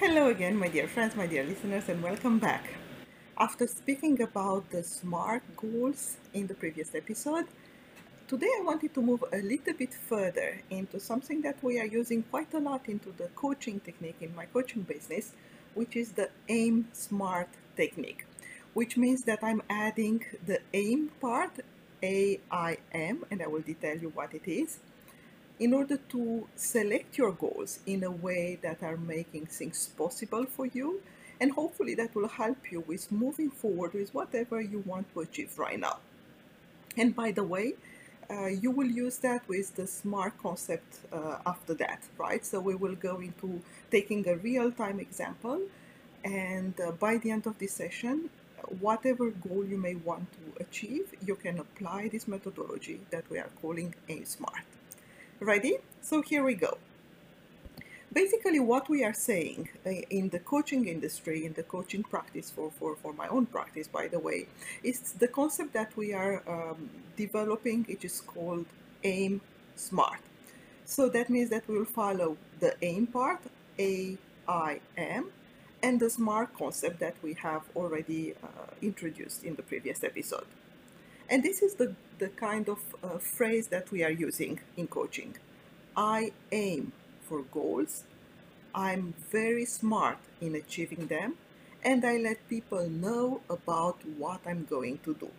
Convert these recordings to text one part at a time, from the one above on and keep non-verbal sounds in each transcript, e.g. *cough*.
Hello again, my dear friends, my dear listeners, and welcome back. After speaking about the SMART goals in the previous episode, today I wanted to move a little bit further into something that we are using quite a lot into the coaching technique in my coaching business, which is the AIM SMART technique, which means that I'm adding the AIM part, A I M, and I will detail you what it is, in order to select your goals in a way that are making things possible for you and hopefully that will help you with moving forward with whatever you want to achieve right now. And by the way, uh, you will use that with the smart concept uh, after that, right? So we will go into taking a real time example, and uh, by the end of this session, whatever goal you may want to achieve, you can apply this methodology that we are calling AIM SMART. Ready? So here we go. Basically what we are saying uh, in the coaching industry in the coaching practice for, for, for my own practice by the way is the concept that we are um, developing it is called aim smart. So that means that we will follow the aim part a i m and the smart concept that we have already uh, introduced in the previous episode and this is the, the kind of uh, phrase that we are using in coaching i aim for goals. I'm very smart in achieving them and I let people know about what I'm going to do.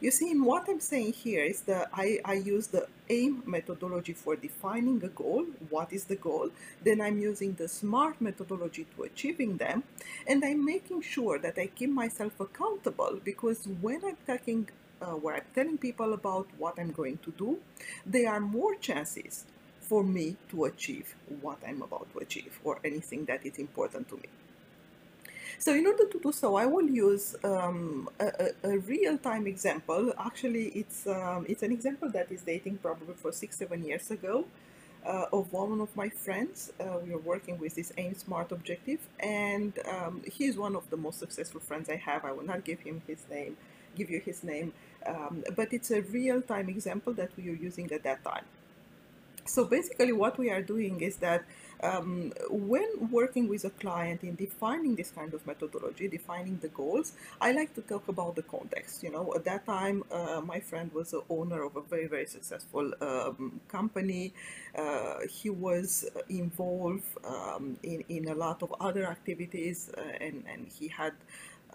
You see, in what I'm saying here is that I, I use the AIM methodology for defining a goal. What is the goal? Then I'm using the SMART methodology to achieving them. And I'm making sure that I keep myself accountable because when I'm talking, uh, where I'm telling people about what I'm going to do, there are more chances for me to achieve what I'm about to achieve or anything that is important to me. So in order to do so, I will use um, a, a, real-time example. Actually, it's um, it's an example that is dating probably for six, seven years ago uh, of one of my friends. Uh, we are working with this AIM Smart objective, and um, is one of the most successful friends I have. I will not give him his name, give you his name, um, but it's a real-time example that we are using at that time. So basically, what we are doing is that um, when working with a client in defining this kind of methodology, defining the goals, I like to talk about the context. You know, at that time, uh, my friend was the owner of a very, very successful um, company. Uh, he was involved um, in, in a lot of other activities uh, and, and he had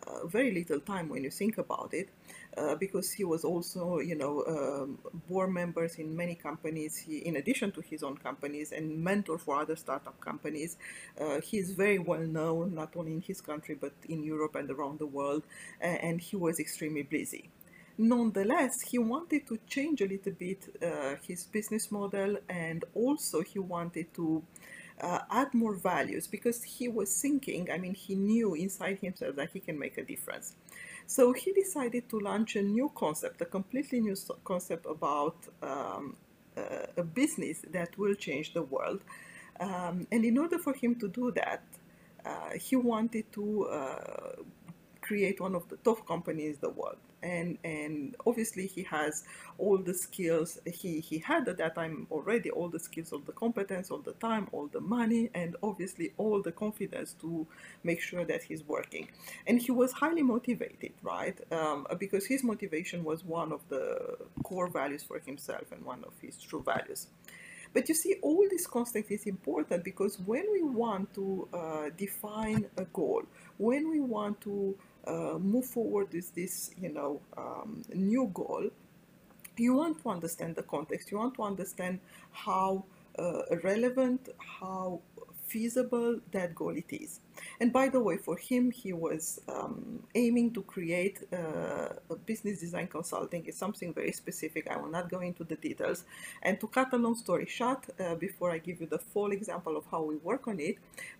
uh, very little time when you think about it. Uh, because he was also, you know, um, board members in many companies. He, in addition to his own companies, and mentor for other startup companies. Uh, he is very well known, not only in his country but in Europe and around the world. and he was extremely busy. Nonetheless, he wanted to change a little bit uh, his business model, and also he wanted to uh, add more values because he was thinking, I mean, he knew inside himself that he can make a difference. So he decided to launch a new concept, a completely new concept about um, uh, a business that will change the world. Um, and in order for him to do that, uh, he wanted to uh, create one of the top companies in the world. And and obviously he has all the skills he he had at that time already all the skills all the competence all the time all the money and obviously all the confidence to make sure that he's working. And he was highly motivated right? Um, because his motivation was one of the core values for himself and one of his true values. But you see, all this context is important because when we want to uh, define a goal, when we want to uh, move forward with this, you know, um, new goal, you want to understand the context. You want to understand how uh, relevant, how feasible that goal it is. And by the way, for him, he was um, aiming to create uh, a business design consulting. It's something very specific. I will not go into the details. And to cut a long story short, uh, before I give you the full example of how we work on it,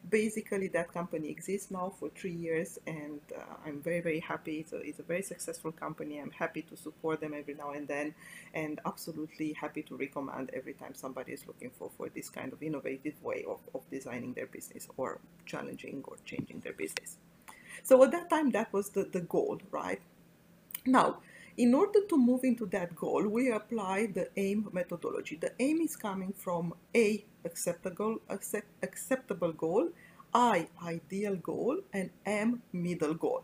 basically that company exists now for three years, and uh, I'm very, very happy. It's a, it's a very successful company. I'm happy to support them every now and then, and absolutely happy to recommend every time somebody is looking for, for this kind of innovative way of, of designing their business or challenging or changing their business. So at that time, that was the, the goal, right? Now, in order to move into that goal, we apply the AIM methodology. The AIM is coming from A, acceptable, accept, acceptable goal, I, ideal goal, and M, middle goal.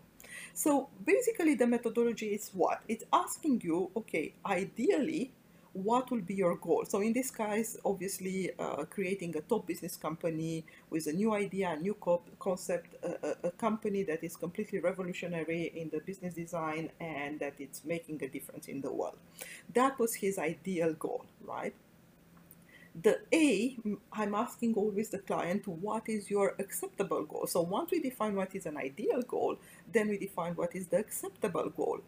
So basically the methodology is what? It's asking you, okay, ideally, what will be your goal? So in this case, obviously, uh, creating a top business company with a new idea, a new co- concept, a, a, company that is completely revolutionary in the business design and that it's making a difference in the world. That was his ideal goal, right? The A, I'm asking always the client, what is your acceptable goal? So once we define what is an ideal goal, then we define what is the acceptable goal.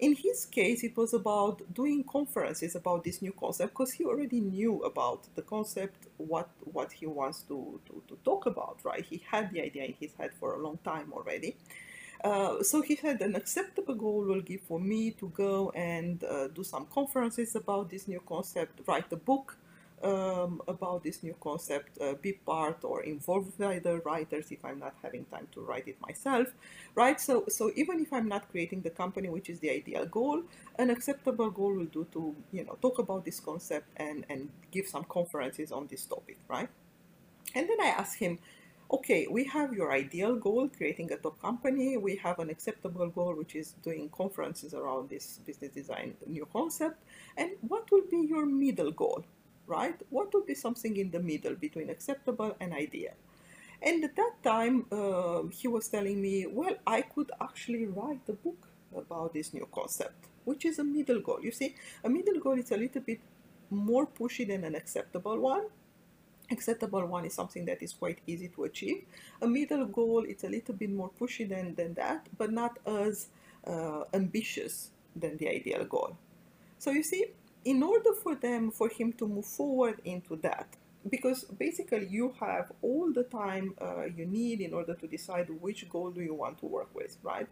In his case, it was about doing conferences about this new concept because he already knew about the concept, what what he wants to, to, to talk about, right? He had the idea in his head for a long time already. Uh, so he said an acceptable goal will be for me to go and uh, do some conferences about this new concept, write a book um, about this new concept, uh, be part or involved with other writers if I'm not having time to write it myself, right? So, so even if I'm not creating the company, which is the ideal goal, an acceptable goal will do to, you know, talk about this concept and, and give some conferences on this topic, right? And then I ask him, okay, we have your ideal goal, creating a top company. We have an acceptable goal, which is doing conferences around this business design new concept. And what will be your middle goal? Right? What would be something in the middle between acceptable and ideal? And at that time, uh, he was telling me, well, I could actually write a book about this new concept, which is a middle goal. You see, a middle goal is a little bit more pushy than an acceptable one. Acceptable one is something that is quite easy to achieve. A middle goal is a little bit more pushy than, than that, but not as uh, ambitious than the ideal goal. So you see, in order for them, for him to move forward into that, because basically you have all the time uh, you need in order to decide which goal do you want to work with, right?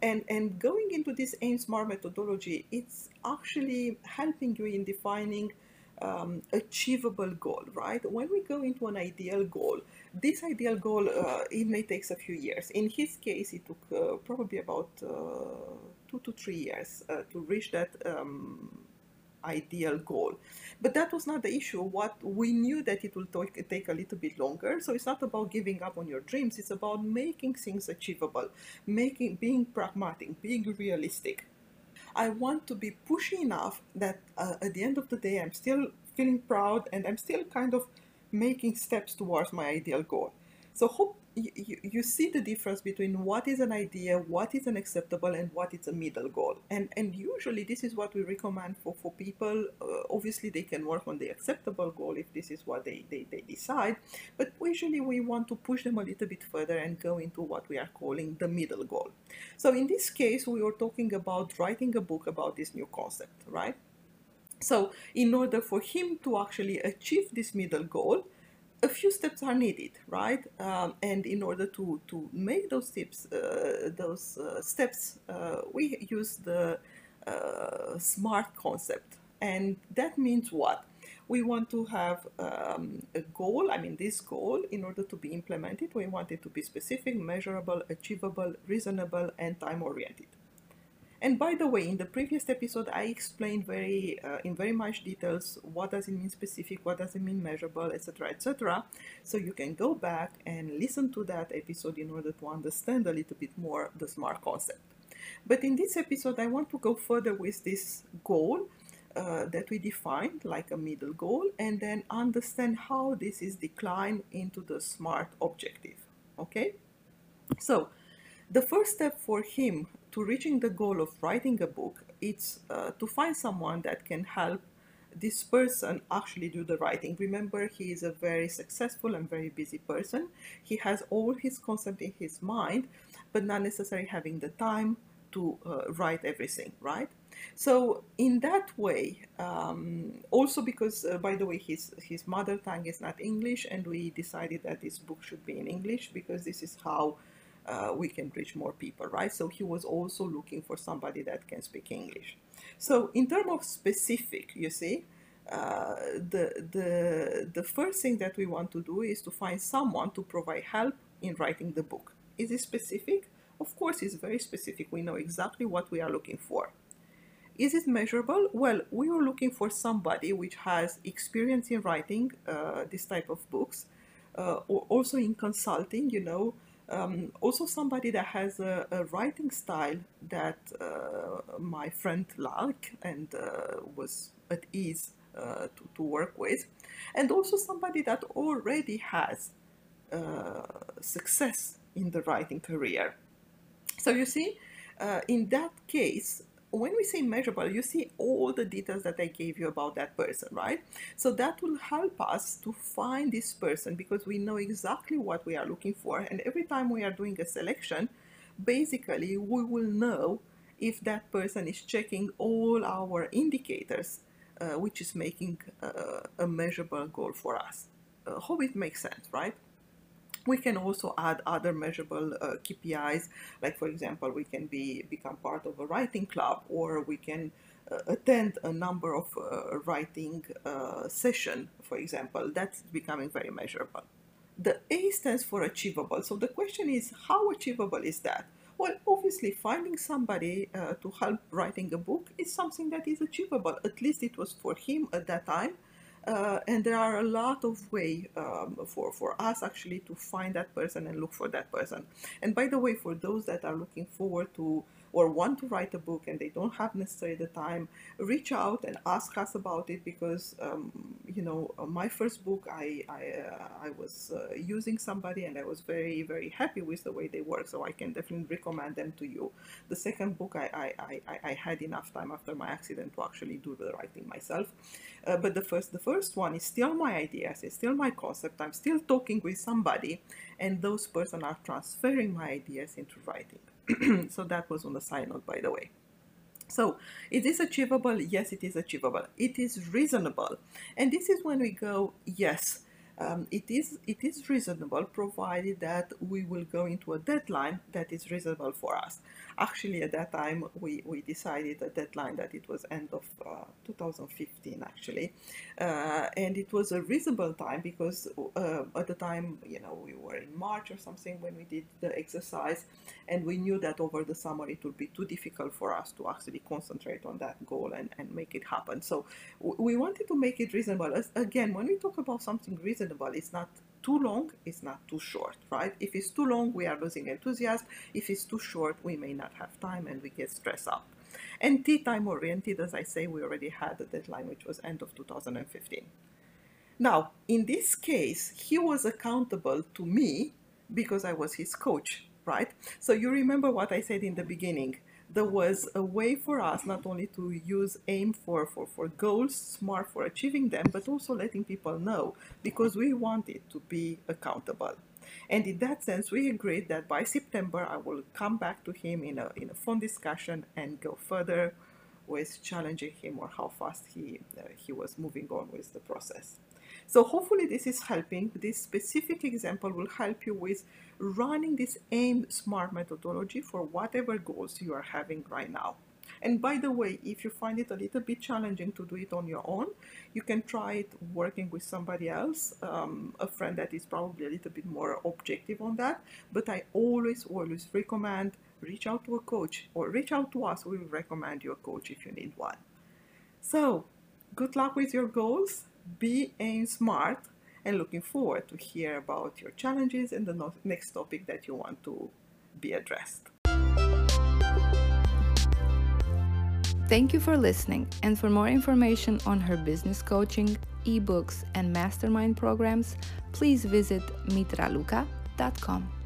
And, and going into this AIM SMART methodology, it's actually helping you in defining um, achievable goal, right? When we go into an ideal goal, this ideal goal, uh, it may take a few years. In his case, it took uh, probably about uh, two to three years uh, to reach that um, ideal goal. But that was not the issue. What we knew that it will take, take a little bit longer. So it's not about giving up on your dreams. It's about making things achievable, making being pragmatic, being realistic. I want to be pushy enough that uh, at the end of the day, I'm still feeling proud and I'm still kind of making steps towards my ideal goal. So hope you, you see the difference between what is an idea, what is an acceptable, and what is a middle goal. And and usually this is what we recommend for for people. Uh, obviously, they can work on the acceptable goal if this is what they, they they decide. But usually we want to push them a little bit further and go into what we are calling the middle goal. So in this case, we were talking about writing a book about this new concept, right? So in order for him to actually achieve this middle goal, a few steps are needed, right? Um, and in order to, to make those tips, uh, those uh, steps, uh, we use the uh, SMART concept. And that means what? We want to have um, a goal, I mean, this goal, in order to be implemented, we want it to be specific, measurable, achievable, reasonable, and time oriented. And by the way, in the previous episode, I explained very uh, in very much details what does it mean specific, what does it mean measurable, etc., etc. So you can go back and listen to that episode in order to understand a little bit more the SMART concept. But in this episode, I want to go further with this goal uh, that we defined, like a middle goal, and then understand how this is declined into the SMART objective. Okay? So, the first step for him to reaching the goal of writing a book, it's uh, to find someone that can help this person actually do the writing. Remember, he is a very successful and very busy person. He has all his concept in his mind, but not necessarily having the time to uh, write everything, right? So in that way, um, also because, uh, by the way, his his mother tongue is not English, and we decided that this book should be in English because this is how uh, we can reach more people, right? So he was also looking for somebody that can speak English. So in terms of specific, you see, uh, the, the, the first thing that we want to do is to find someone to provide help in writing the book. Is it specific? Of course, it's very specific. We know exactly what we are looking for. Is it measurable? Well, we are looking for somebody which has experience in writing uh, this type of books, uh, or also in consulting, you know, um, also somebody that has a, a writing style that uh, my friend liked and uh, was at ease uh, to, to work with. And also somebody that already has uh, success in the writing career. So you see, uh, in that case, when we say measurable, you see all the details that I gave you about that person, right? So that will help us to find this person because we know exactly what we are looking for. And every time we are doing a selection, basically we will know if that person is checking all our indicators, uh, which is making uh, a measurable goal for us. Uh, hope it makes sense, right? We can also add other measurable uh, KPIs, like for example, we can be become part of a writing club, or we can uh, attend a number of uh, writing uh, session, for example. That's becoming very measurable. The A stands for achievable. So the question is, how achievable is that? Well, obviously, finding somebody uh, to help writing a book is something that is achievable. At least it was for him at that time uh, and there are a lot of way um, for, for us actually to find that person and look for that person. And by the way, for those that are looking forward to or want to write a book and they don't have necessarily the time, reach out and ask us about it because um, you know my first book I I, uh, I was uh, using somebody and I was very very happy with the way they work, so I can definitely recommend them to you. The second book I I, I, I had enough time after my accident to actually do the writing myself, uh, but the first the first one is still my ideas, it's still my concept. I'm still talking with somebody, and those person are transferring my ideas into writing. *clears throat* so that was on the side note, by the way. So, is this achievable? Yes, it is achievable. It is reasonable. And this is when we go, yes, um, it is it is reasonable provided that we will go into a deadline that is reasonable for us. Actually, at that time, we, we decided a deadline that it was end of uh, 2015, actually, uh, and it was a reasonable time because uh, at the time, you know, we were in March or something when we did the exercise, and we knew that over the summer it would be too difficult for us to actually concentrate on that goal and, and make it happen. So we wanted to make it reasonable. As, again, when we talk about something reasonable, it's not too long, it's not too short, right? If it's too long, we are losing enthusiasm. If it's too short, we may not have time and we get stressed out. And tea time oriented, as I say, we already had a deadline, which was end of 2015. Now, in this case, he was accountable to me because I was his coach, right? So you remember what I said in the beginning there was a way for us not only to use aim for, for, for goals, smart for achieving them, but also letting people know because we wanted to be accountable. And in that sense, we agreed that by September, I will come back to him in a, in a phone discussion and go further with challenging him or how fast he, uh, he was moving on with the process. So hopefully this is helping. This specific example will help you with running this AIM SMART methodology for whatever goals you are having right now. And by the way, if you find it a little bit challenging to do it on your own, you can try it working with somebody else, um, a friend that is probably a little bit more objective on that. But I always, always recommend reach out to a coach or reach out to us. We will recommend you a coach if you need one. So, good luck with your goals be aim smart and looking forward to hear about your challenges and the next topic that you want to be addressed. Thank you for listening. And for more information on her business coaching, ebooks, and mastermind programs, please visit mitraluka.com.